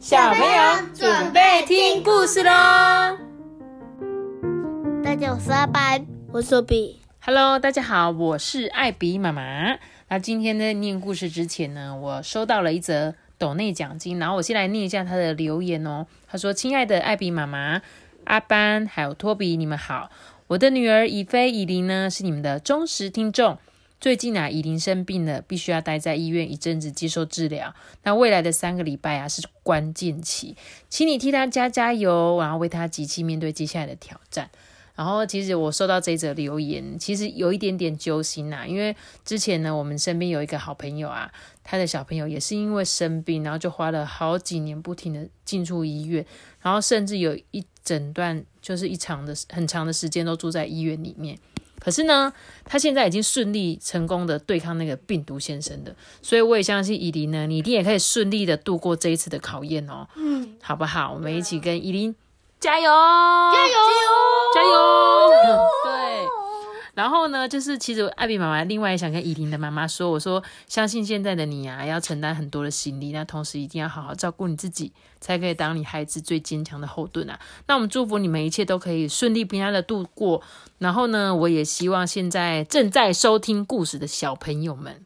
小朋友准备听故事喽！大家好，我是阿班，我是比。Hello，大家好，我是艾比妈妈。那今天在念故事之前呢，我收到了一则斗内奖金，然后我先来念一下他的留言哦。他说：“亲爱的艾比妈妈、阿班还有托比，你们好。我的女儿以菲、以琳呢是你们的忠实听众。”最近啊，以琳生病了，必须要待在医院一阵子接受治疗。那未来的三个礼拜啊，是关键期，请你替他加加油，然后为他集气面对接下来的挑战。然后，其实我收到这则留言，其实有一点点揪心呐，因为之前呢，我们身边有一个好朋友啊，他的小朋友也是因为生病，然后就花了好几年不停的进出医院，然后甚至有一整段就是一长的很长的时间都住在医院里面。可是呢，他现在已经顺利成功的对抗那个病毒先生的，所以我也相信依琳呢，你一定也可以顺利的度过这一次的考验哦。嗯，好不好？我们一起跟依琳加油，加油，加油，对。然后呢，就是其实艾比妈妈另外也想跟依琳的妈妈说，我说相信现在的你啊，要承担很多的行李，那同时一定要好好照顾你自己，才可以当你孩子最坚强的后盾啊。那我们祝福你们一切都可以顺利平安的度过。然后呢，我也希望现在正在收听故事的小朋友们，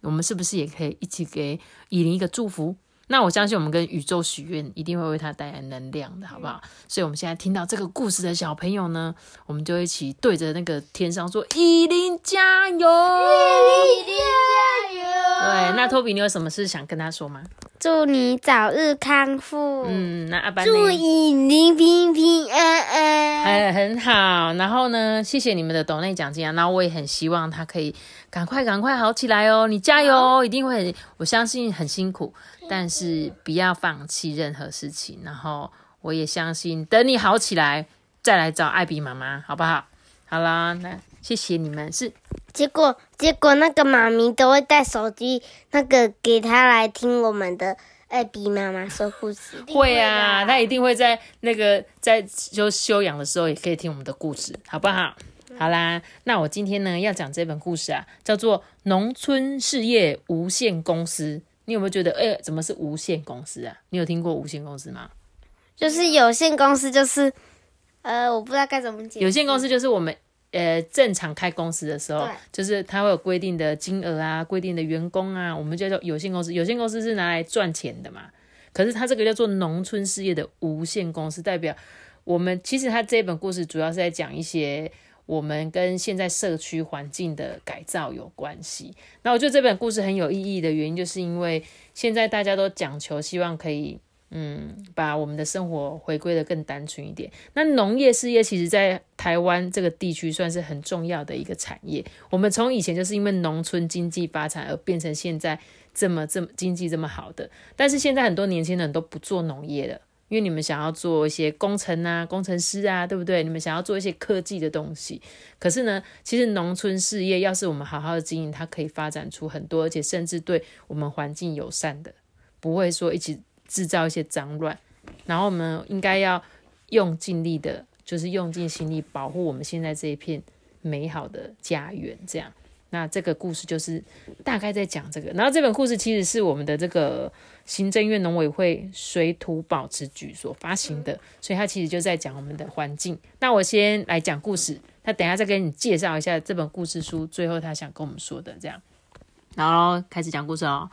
我们是不是也可以一起给依琳一个祝福？那我相信我们跟宇宙许愿，一定会为他带来能量的，好不好？所以，我们现在听到这个故事的小朋友呢，我们就一起对着那个天上说：“依琳加油！依琳加油！”对，那托比，你有什么事想跟他说吗？祝你早日康复。嗯，那阿班祝依琳平平安安。哎，很好。然后呢，谢谢你们的抖内奖金啊。那我也很希望他可以赶快赶快好起来哦。你加油，哦一定会很，我相信很辛苦。但是不要放弃任何事情，然后我也相信，等你好起来再来找艾比妈妈，好不好？好啦，那谢谢你们。是结果，结果那个妈咪都会带手机，那个给他来听我们的艾比妈妈说故事。会啊，他一定会在那个在就休养的时候也可以听我们的故事，好不好？好啦，那我今天呢要讲这本故事啊，叫做《农村事业无限公司》。你有没有觉得，哎，怎么是无限公司啊？你有听过无限公司吗？就是有限公司，就是呃，我不知道该怎么解。有限公司就是我们呃正常开公司的时候，就是它会有规定的金额啊，规定的员工啊，我们叫做有限公司。有限公司是拿来赚钱的嘛？可是它这个叫做农村事业的无限公司，代表我们其实它这本故事主要是在讲一些。我们跟现在社区环境的改造有关系。那我觉得这本故事很有意义的原因，就是因为现在大家都讲求希望可以，嗯，把我们的生活回归的更单纯一点。那农业事业其实，在台湾这个地区算是很重要的一个产业。我们从以前就是因为农村经济发展而变成现在这么这么经济这么好的，但是现在很多年轻人都不做农业了。因为你们想要做一些工程啊、工程师啊，对不对？你们想要做一些科技的东西，可是呢，其实农村事业要是我们好好的经营，它可以发展出很多，而且甚至对我们环境友善的，不会说一起制造一些脏乱。然后我们应该要用尽力的，就是用尽心力保护我们现在这一片美好的家园。这样，那这个故事就是大概在讲这个。然后这本故事其实是我们的这个。行政院农委会水土保持局所发行的，所以它其实就在讲我们的环境。那我先来讲故事，他等下再给你介绍一下这本故事书，最后他想跟我们说的这样。然后开始讲故事哦。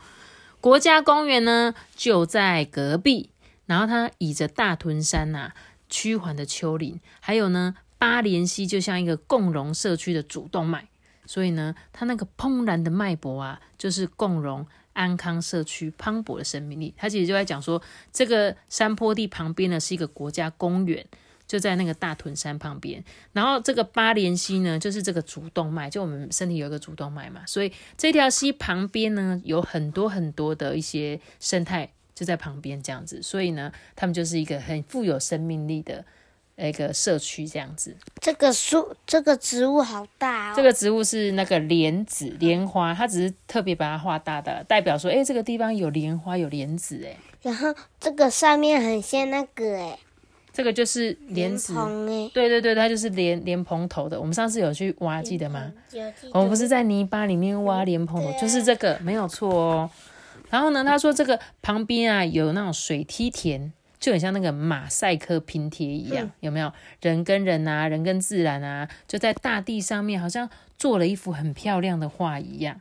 国家公园呢就在隔壁，然后它倚着大屯山呐，曲环的丘陵，还有呢八连溪就像一个共荣社区的主动脉，所以呢它那个怦然的脉搏啊，就是共荣。安康社区磅礴的生命力，它其实就在讲说，这个山坡地旁边呢是一个国家公园，就在那个大屯山旁边。然后这个八连溪呢，就是这个主动脉，就我们身体有一个主动脉嘛，所以这条溪旁边呢有很多很多的一些生态就在旁边这样子，所以呢，他们就是一个很富有生命力的。一个社区这样子，这个树这个植物好大哦。这个植物是那个莲子莲花，它只是特别把它画大的，代表说，哎，这个地方有莲花有莲子，哎。然后这个上面很像那个，哎，这个就是莲子，对对对，它就是莲莲蓬头的。我们上次有去挖，记得吗？我们不是在泥巴里面挖莲蓬头，就是这个，没有错哦。然后呢，他说这个旁边啊有那种水梯田，就很像那个马赛克拼贴一样，有没有？人跟人啊，人跟自然啊，就在大地上面，好像做了一幅很漂亮的画一样。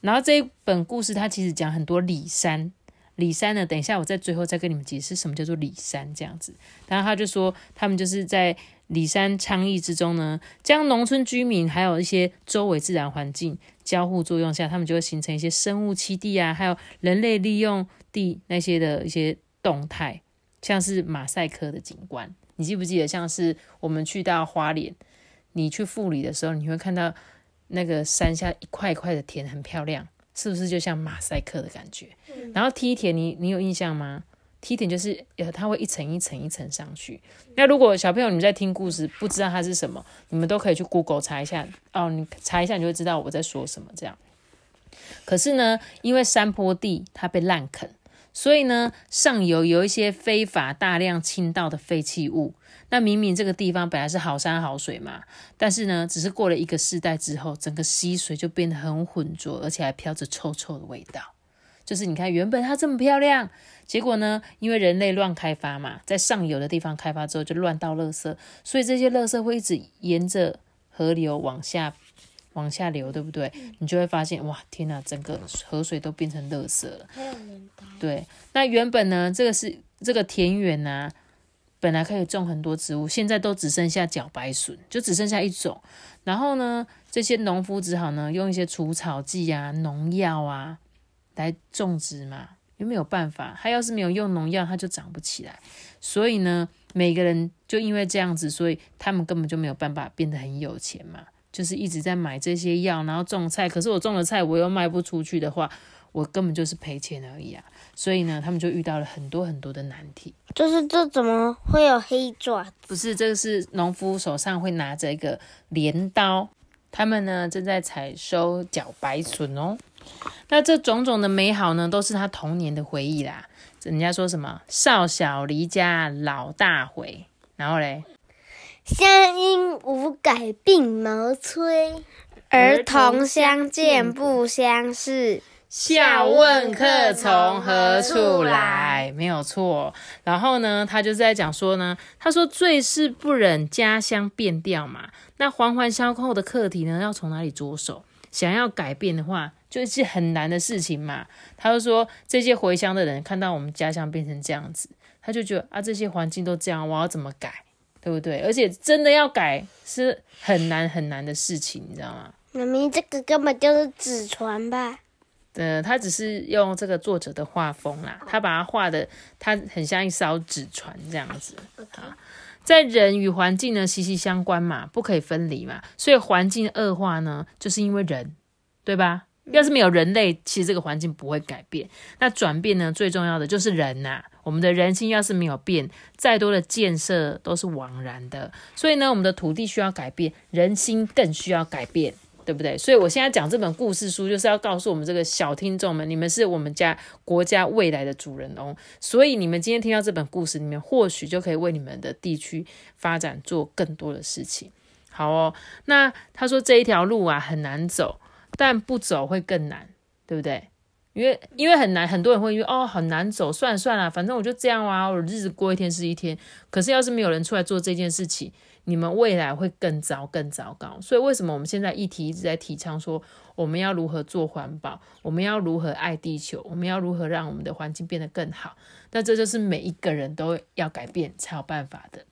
然后这一本故事，它其实讲很多里山。里山呢，等一下我在最后再跟你们解释什么叫做里山这样子。然后他就说，他们就是在里山倡议之中呢，将农村居民还有一些周围自然环境交互作用下，他们就会形成一些生物栖地啊，还有人类利用地那些的一些动态，像是马赛克的景观。你记不记得，像是我们去到花莲，你去富里的时候，你会看到那个山下一块一块的田，很漂亮。是不是就像马赛克的感觉？然后梯田，你你有印象吗？梯田就是呃，它会一层一层一层上去。那如果小朋友你们在听故事，不知道它是什么，你们都可以去 Google 查一下哦。你查一下，你就会知道我在说什么。这样。可是呢，因为山坡地它被滥垦，所以呢，上游有一些非法大量倾倒的废弃物。那明明这个地方本来是好山好水嘛，但是呢，只是过了一个世代之后，整个溪水就变得很浑浊，而且还飘着臭臭的味道。就是你看，原本它这么漂亮，结果呢，因为人类乱开发嘛，在上游的地方开发之后，就乱倒垃圾，所以这些垃圾会一直沿着河流往下往下流，对不对？你就会发现，哇，天哪，整个河水都变成垃圾了。对，那原本呢，这个是这个田园呐。本来可以种很多植物，现在都只剩下茭白笋，就只剩下一种。然后呢，这些农夫只好呢用一些除草剂啊、农药啊来种植嘛，又没有办法。他要是没有用农药，他就长不起来。所以呢，每个人就因为这样子，所以他们根本就没有办法变得很有钱嘛，就是一直在买这些药，然后种菜。可是我种了菜，我又卖不出去的话，我根本就是赔钱而已啊。所以呢，他们就遇到了很多很多的难题。就是这怎么会有黑爪？不是，这个是农夫手上会拿着一个镰刀，他们呢正在采收茭白笋哦。那这种种的美好呢，都是他童年的回忆啦。人家说什么“少小离家老大回”，然后嘞，“乡音无改鬓毛衰，儿童相见不相识。”笑问客从何处来？没有错。然后呢，他就是在讲说呢，他说最是不忍家乡变调嘛。那环环相扣的课题呢，要从哪里着手？想要改变的话，就是很难的事情嘛。他就说，这些回乡的人看到我们家乡变成这样子，他就觉得啊，这些环境都这样，我要怎么改？对不对？而且真的要改是很难很难的事情，你知道吗？妈咪，这个根本就是纸船吧？呃，他只是用这个作者的画风啦，他把它画的，他很像一艘纸船这样子啊。在人与环境呢息息相关嘛，不可以分离嘛，所以环境恶化呢，就是因为人，对吧？要是没有人类，其实这个环境不会改变。那转变呢，最重要的就是人呐。我们的人心要是没有变，再多的建设都是枉然的。所以呢，我们的土地需要改变，人心更需要改变。对不对？所以我现在讲这本故事书，就是要告诉我们这个小听众们，你们是我们家国家未来的主人翁。所以你们今天听到这本故事，你们或许就可以为你们的地区发展做更多的事情。好哦，那他说这一条路啊很难走，但不走会更难，对不对？因为因为很难，很多人会因为哦很难走，算了算了，反正我就这样啊，我日子过一天是一天。可是要是没有人出来做这件事情，你们未来会更糟更糟糕。所以为什么我们现在议题一直在提倡说，我们要如何做环保，我们要如何爱地球，我们要如何让我们的环境变得更好？那这就是每一个人都要改变才有办法的。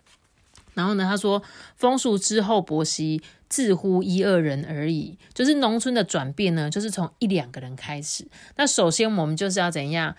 然后呢，他说风俗之后伯兮。自乎一二人而已，就是农村的转变呢，就是从一两个人开始。那首先我们就是要怎样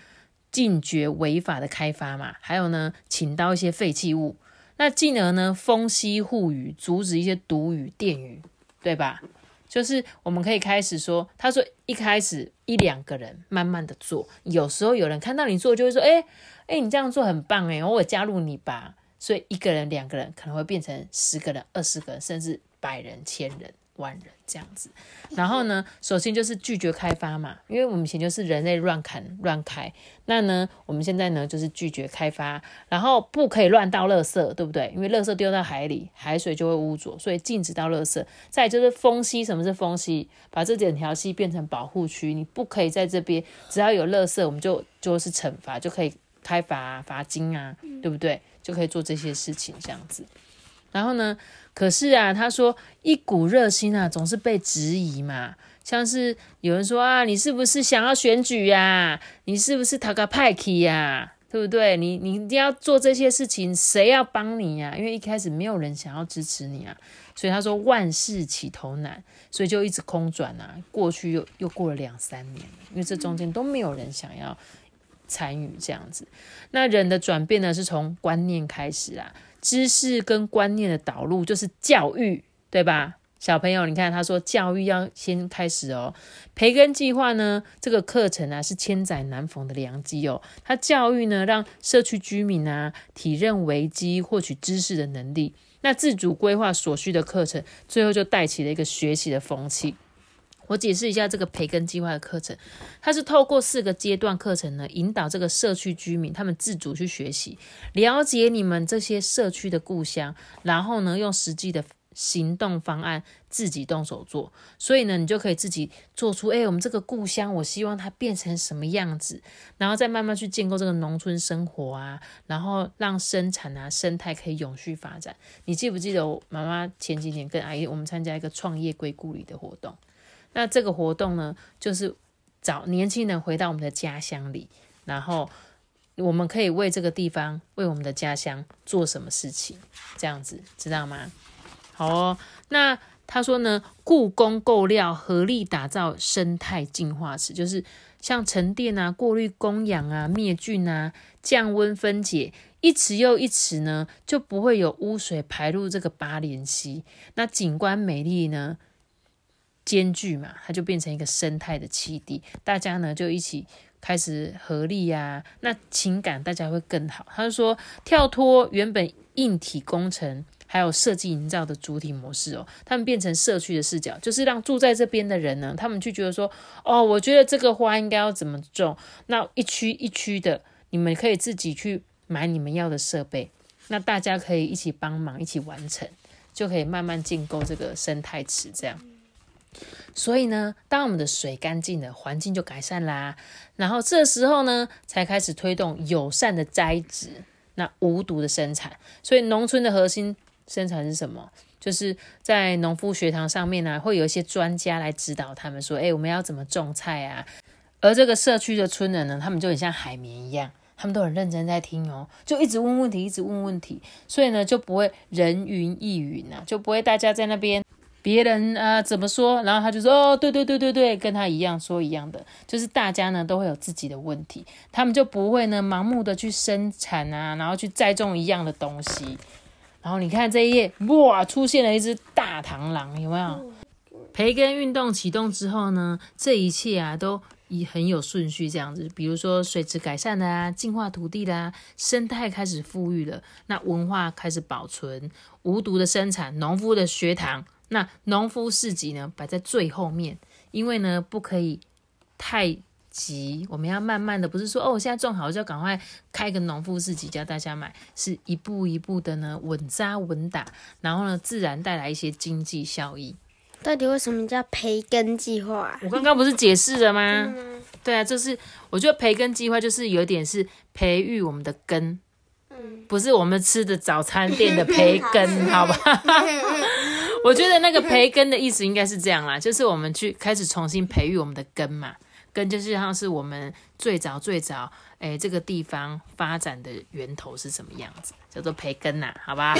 禁绝违法的开发嘛，还有呢，请到一些废弃物，那进而呢，风息护雨，阻止一些毒雨电雨，对吧？就是我们可以开始说，他说一开始一两个人慢慢的做，有时候有人看到你做，就会说，哎哎，你这样做很棒哎，我加入你吧。所以一个人、两个人可能会变成十个人、二十个人，甚至。百人、千人，万人这样子。然后呢，首先就是拒绝开发嘛，因为我们以前就是人类乱砍乱开，那呢，我们现在呢就是拒绝开发，然后不可以乱倒垃圾，对不对？因为垃圾丢到海里，海水就会污浊，所以禁止倒垃圾。再就是封溪，什么是封溪？把这整条溪变成保护区，你不可以在这边，只要有垃圾，我们就就是惩罚，就可以开罚罚金啊，对不对？就可以做这些事情这样子。然后呢？可是啊，他说一股热心啊，总是被质疑嘛。像是有人说啊，你是不是想要选举呀？你是不是讨个派系呀？对不对？你你一定要做这些事情，谁要帮你呀？因为一开始没有人想要支持你啊，所以他说万事起头难，所以就一直空转啊。过去又又过了两三年因为这中间都没有人想要参与这样子。那人的转变呢，是从观念开始啊。知识跟观念的导入就是教育，对吧？小朋友，你看他说教育要先开始哦。培根计划呢，这个课程啊是千载难逢的良机哦。他教育呢，让社区居民啊体认危机、获取知识的能力，那自主规划所需的课程，最后就带起了一个学习的风气。我解释一下这个培根计划的课程，它是透过四个阶段课程呢，引导这个社区居民他们自主去学习，了解你们这些社区的故乡，然后呢，用实际的行动方案自己动手做。所以呢，你就可以自己做出，哎，我们这个故乡，我希望它变成什么样子，然后再慢慢去建构这个农村生活啊，然后让生产啊生态可以永续发展。你记不记得我妈妈前几年跟阿姨我们参加一个创业归故里的活动？那这个活动呢，就是找年轻人回到我们的家乡里，然后我们可以为这个地方、为我们的家乡做什么事情？这样子，知道吗？好哦。那他说呢，故宫购料合力打造生态净化池，就是像沉淀啊、过滤、供氧啊、灭菌啊、降温分解，一池又一池呢，就不会有污水排入这个八连溪。那景观美丽呢？间距嘛，它就变成一个生态的基地，大家呢就一起开始合力呀，那情感大家会更好。他就说，跳脱原本硬体工程还有设计营造的主体模式哦，他们变成社区的视角，就是让住在这边的人呢，他们就觉得说，哦，我觉得这个花应该要怎么种，那一区一区的，你们可以自己去买你们要的设备，那大家可以一起帮忙，一起完成，就可以慢慢建构这个生态池，这样。所以呢，当我们的水干净了，环境就改善啦。然后这时候呢，才开始推动友善的栽植，那无毒的生产。所以农村的核心生产是什么？就是在农夫学堂上面呢，会有一些专家来指导他们说：“哎，我们要怎么种菜啊？”而这个社区的村人呢，他们就很像海绵一样，他们都很认真在听哦，就一直问问题，一直问问题。所以呢，就不会人云亦云啊，就不会大家在那边。别人啊怎么说，然后他就说哦，对对对对对，跟他一样说一样的，就是大家呢都会有自己的问题，他们就不会呢盲目的去生产啊，然后去栽种一样的东西。然后你看这一页，哇，出现了一只大螳螂，有没有？培根运动启动之后呢，这一切啊都以很有顺序这样子，比如说水质改善啦，净化土地啦，生态开始富裕了，那文化开始保存，无毒的生产，农夫的学堂。那农夫市集呢，摆在最后面，因为呢不可以太急，我们要慢慢的，不是说哦，我现在种好就要赶快开个农夫市集叫大家买，是一步一步的呢，稳扎稳打，然后呢自然带来一些经济效益。到底为什么叫培根计划？我刚刚不是解释了吗？对啊，就是我觉得培根计划就是有点是培育我们的根，不是我们吃的早餐店的培根，好吧？我觉得那个 培根的意思应该是这样啦，就是我们去开始重新培育我们的根嘛，根就是像是我们最早最早，哎，这个地方发展的源头是什么样子，叫做培根呐，好吧？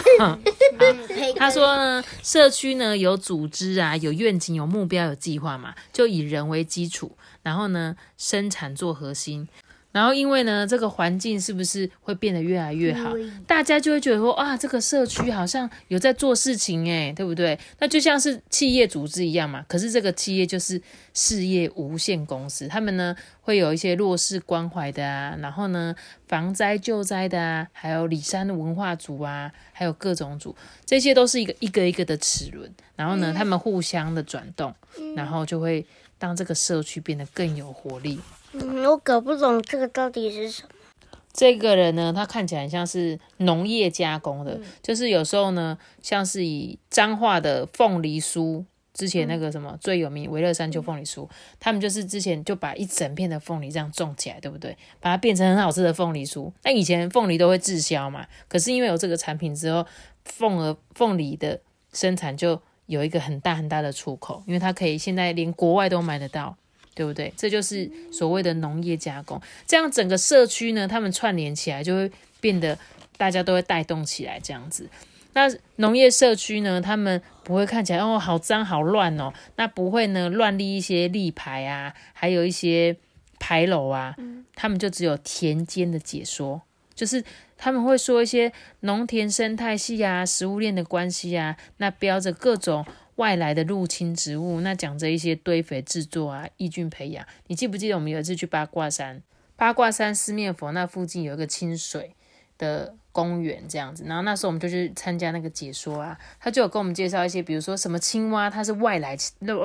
他说呢，社区呢有组织啊，有愿景，有目标，有计划嘛，就以人为基础，然后呢生产做核心，然后因为呢，这个环境是不是会变得越来越好？大家就会觉得说啊，这个社区好像有在做事情诶，对不对？那就像是企业组织一样嘛。可是这个企业就是事业无限公司，他们呢会有一些弱势关怀的啊，然后呢防灾救灾的啊，还有里山的文化组啊，还有各种组，这些都是一个一个一个的齿轮。然后呢，他们互相的转动，然后就会让这个社区变得更有活力。嗯，我搞不懂这个到底是什么。这个人呢，他看起来像是农业加工的，就是有时候呢，像是以彰化的凤梨酥，之前那个什么最有名维乐山丘凤梨酥，他们就是之前就把一整片的凤梨这样种起来，对不对？把它变成很好吃的凤梨酥。那以前凤梨都会滞销嘛，可是因为有这个产品之后，凤儿凤梨的生产就有一个很大很大的出口，因为它可以现在连国外都买得到。对不对？这就是所谓的农业加工，这样整个社区呢，他们串联起来就会变得大家都会带动起来这样子。那农业社区呢，他们不会看起来哦好脏好乱哦，那不会呢乱立一些立牌啊，还有一些牌楼啊，他们就只有田间的解说，就是他们会说一些农田生态系啊、食物链的关系啊，那标着各种。外来的入侵植物，那讲着一些堆肥制作啊、抑菌培养。你记不记得我们有一次去八卦山？八卦山四面佛那附近有一个清水的公园，这样子。然后那时候我们就去参加那个解说啊，他就有跟我们介绍一些，比如说什么青蛙，它是外来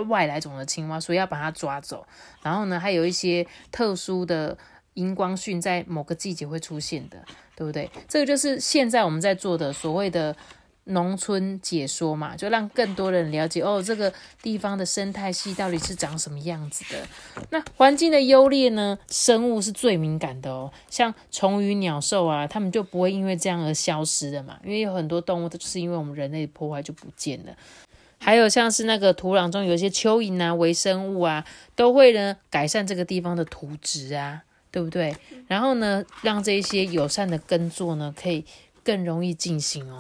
外来种的青蛙，所以要把它抓走。然后呢，还有一些特殊的荧光讯在某个季节会出现的，对不对？这个就是现在我们在做的所谓的。农村解说嘛，就让更多人了解哦，这个地方的生态系到底是长什么样子的。那环境的优劣呢？生物是最敏感的哦，像虫鱼鸟兽啊，它们就不会因为这样而消失的嘛，因为有很多动物都是因为我们人类破坏就不见了。还有像是那个土壤中有一些蚯蚓啊、微生物啊，都会呢改善这个地方的土质啊，对不对？然后呢，让这些友善的耕作呢，可以更容易进行哦。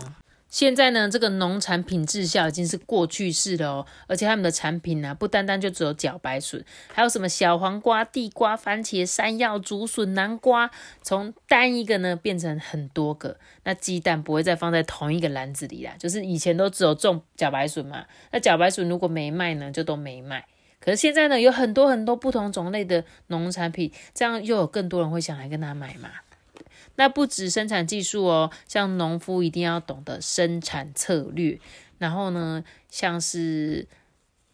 现在呢，这个农产品滞销已经是过去式了哦，而且他们的产品呢，不单单就只有茭白笋，还有什么小黄瓜、地瓜、番茄、山药、竹笋、南瓜，从单一个呢变成很多个。那鸡蛋不会再放在同一个篮子里啦，就是以前都只有种茭白笋嘛，那茭白笋如果没卖呢，就都没卖。可是现在呢，有很多很多不同种类的农产品，这样又有更多人会想来跟他买嘛。那不止生产技术哦，像农夫一定要懂得生产策略，然后呢，像是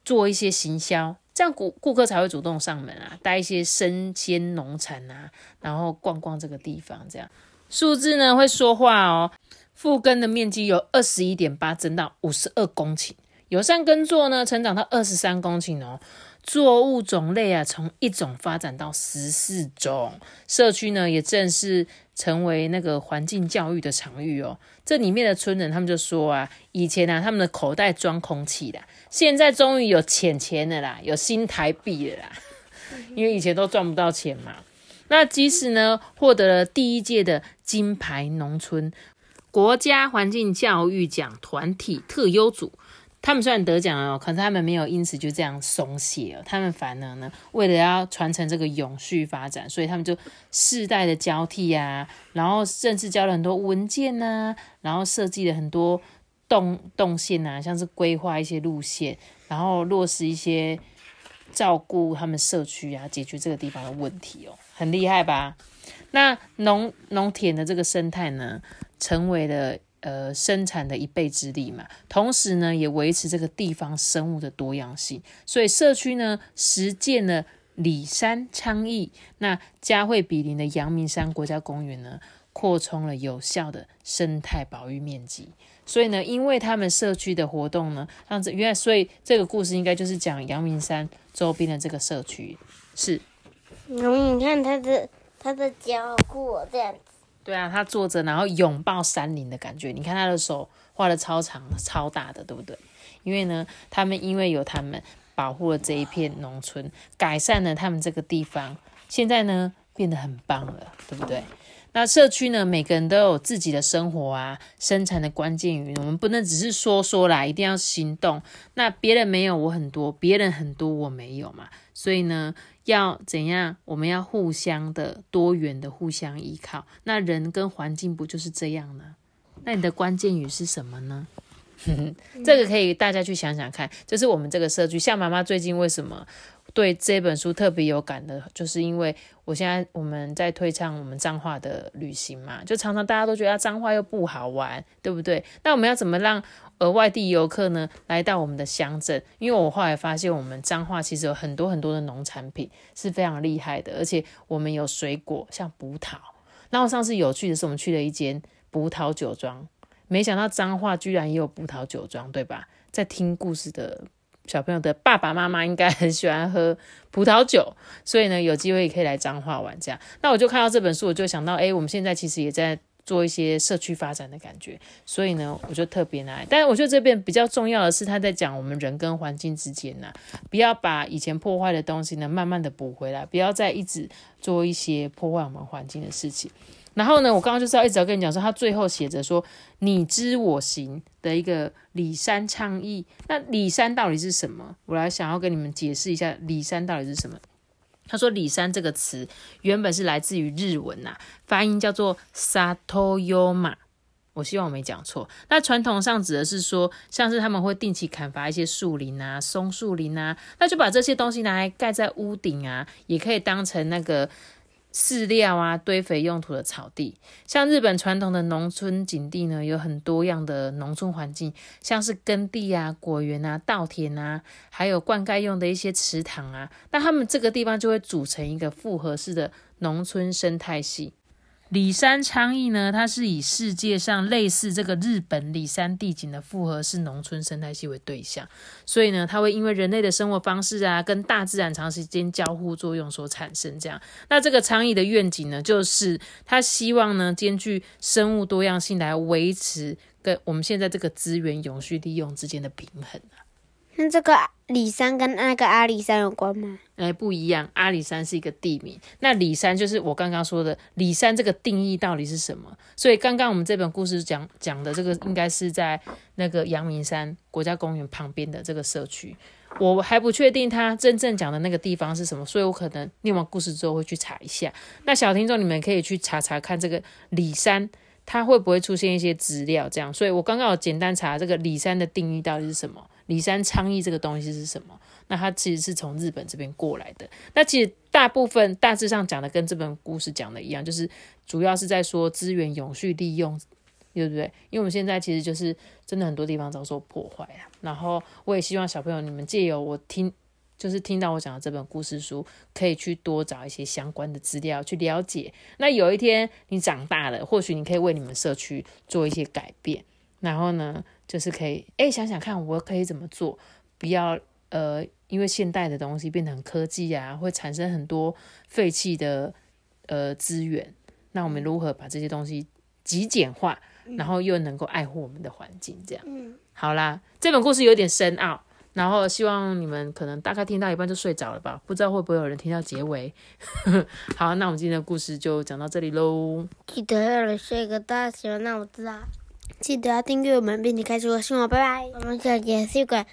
做一些行销，这样顾顾客才会主动上门啊，带一些生鲜农产啊，然后逛逛这个地方，这样数字呢会说话哦。复耕的面积由二十一点八增到五十二公顷，友善耕作呢成长到二十三公顷哦。作物种类啊，从一种发展到十四种，社区呢也正式成为那个环境教育的场域哦。这里面的村人他们就说啊，以前啊他们的口袋装空气的，现在终于有钱钱了啦，有新台币了啦，因为以前都赚不到钱嘛。那即使呢获得了第一届的金牌农村国家环境教育奖团体特优组。他们虽然得奖了，可是他们没有因此就这样松懈哦。他们反而呢，为了要传承这个永续发展，所以他们就世代的交替啊，然后甚至交了很多文件呐，然后设计了很多动动线啊，像是规划一些路线，然后落实一些照顾他们社区啊，解决这个地方的问题哦，很厉害吧？那农农田的这个生态呢，成为了。呃，生产的一倍之力嘛，同时呢，也维持这个地方生物的多样性。所以社区呢，实践了里山倡议，那嘉惠比邻的阳明山国家公园呢，扩充了有效的生态保育面积。所以呢，因为他们社区的活动呢，让这原来，所以这个故事应该就是讲阳明山周边的这个社区是。嗯，你看他的他的脚好酷哦，这样。对啊，他坐着，然后拥抱山林的感觉。你看他的手画的超长、超大的，对不对？因为呢，他们因为有他们保护了这一片农村，改善了他们这个地方，现在呢变得很棒了，对不对？那社区呢，每个人都有自己的生活啊，生产的关键语，我们不能只是说说啦，一定要行动。那别人没有我很多，别人很多我没有嘛，所以呢，要怎样？我们要互相的、多元的互相依靠。那人跟环境不就是这样呢？那你的关键语是什么呢？这个可以大家去想想看。就是我们这个社区，像妈妈最近为什么？对这本书特别有感的，就是因为我现在我们在推倡我们彰化的旅行嘛，就常常大家都觉得彰化又不好玩，对不对？那我们要怎么让呃外地游客呢来到我们的乡镇？因为我后来发现，我们彰化其实有很多很多的农产品是非常厉害的，而且我们有水果，像葡萄。然后上次有趣的是，我们去了一间葡萄酒庄，没想到彰化居然也有葡萄酒庄，对吧？在听故事的。小朋友的爸爸妈妈应该很喜欢喝葡萄酒，所以呢，有机会也可以来彰化玩这样。那我就看到这本书，我就想到，哎，我们现在其实也在做一些社区发展的感觉，所以呢，我就特别来。但是我觉得这边比较重要的是，他在讲我们人跟环境之间呢，不要把以前破坏的东西呢，慢慢的补回来，不要再一直做一些破坏我们环境的事情。然后呢，我刚刚就是要一直要跟你讲说，他最后写着说“你知我行”的一个里山倡议。那里山到底是什么？我来想要跟你们解释一下里山到底是什么。他说“里山”这个词原本是来自于日文呐，发音叫做 “satoyoma”。我希望我没讲错。那传统上指的是说，像是他们会定期砍伐一些树林啊，松树林啊，那就把这些东西拿来盖在屋顶啊，也可以当成那个。饲料啊，堆肥用途的草地，像日本传统的农村景地呢，有很多样的农村环境，像是耕地啊、果园啊、稻田啊，还有灌溉用的一些池塘啊，那他们这个地方就会组成一个复合式的农村生态系。里山昌邑呢，它是以世界上类似这个日本里山地景的复合式农村生态系为对象，所以呢，它会因为人类的生活方式啊，跟大自然长时间交互作用所产生。这样，那这个昌邑的愿景呢，就是他希望呢，兼具生物多样性来维持跟我们现在这个资源永续利用之间的平衡。那这个里山跟那个阿里山有关吗？哎，不一样。阿里山是一个地名，那里山就是我刚刚说的里山这个定义到底是什么？所以刚刚我们这本故事讲讲的这个，应该是在那个阳明山国家公园旁边的这个社区。我还不确定他真正讲的那个地方是什么，所以我可能念完故事之后会去查一下。那小听众你们可以去查查看这个里山。它会不会出现一些资料？这样，所以我刚刚有简单查这个里山的定义到底是什么？里山倡议这个东西是什么？那它其实是从日本这边过来的。那其实大部分大致上讲的跟这本故事讲的一样，就是主要是在说资源永续利用，对不对？因为我们现在其实就是真的很多地方遭受破坏啊。然后我也希望小朋友你们借由我听。就是听到我讲的这本故事书，可以去多找一些相关的资料去了解。那有一天你长大了，或许你可以为你们社区做一些改变。然后呢，就是可以哎想想看，我可以怎么做？不要呃，因为现代的东西变成科技啊，会产生很多废弃的呃资源。那我们如何把这些东西极简化，然后又能够爱护我们的环境？这样，嗯，好啦，这本故事有点深奥。然后希望你们可能大概听到一半就睡着了吧，不知道会不会有人听到结尾。好，那我们今天的故事就讲到这里喽。记得要来睡个大觉，那我知道。记得要订阅我们，并且开启我信号，拜拜。我们下节睡馆，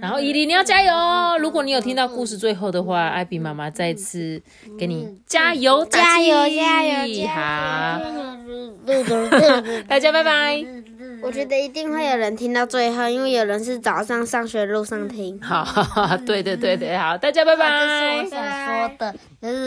然后伊犁你要加油哦！如果你有听到故事最后的话，艾比妈妈再次给你加油，加油，加油，好，大家拜拜。我觉得一定会有人听到最后，因为有人是早上上学路上听。好，对对对对，好，大家拜拜。这是我想说的，就是。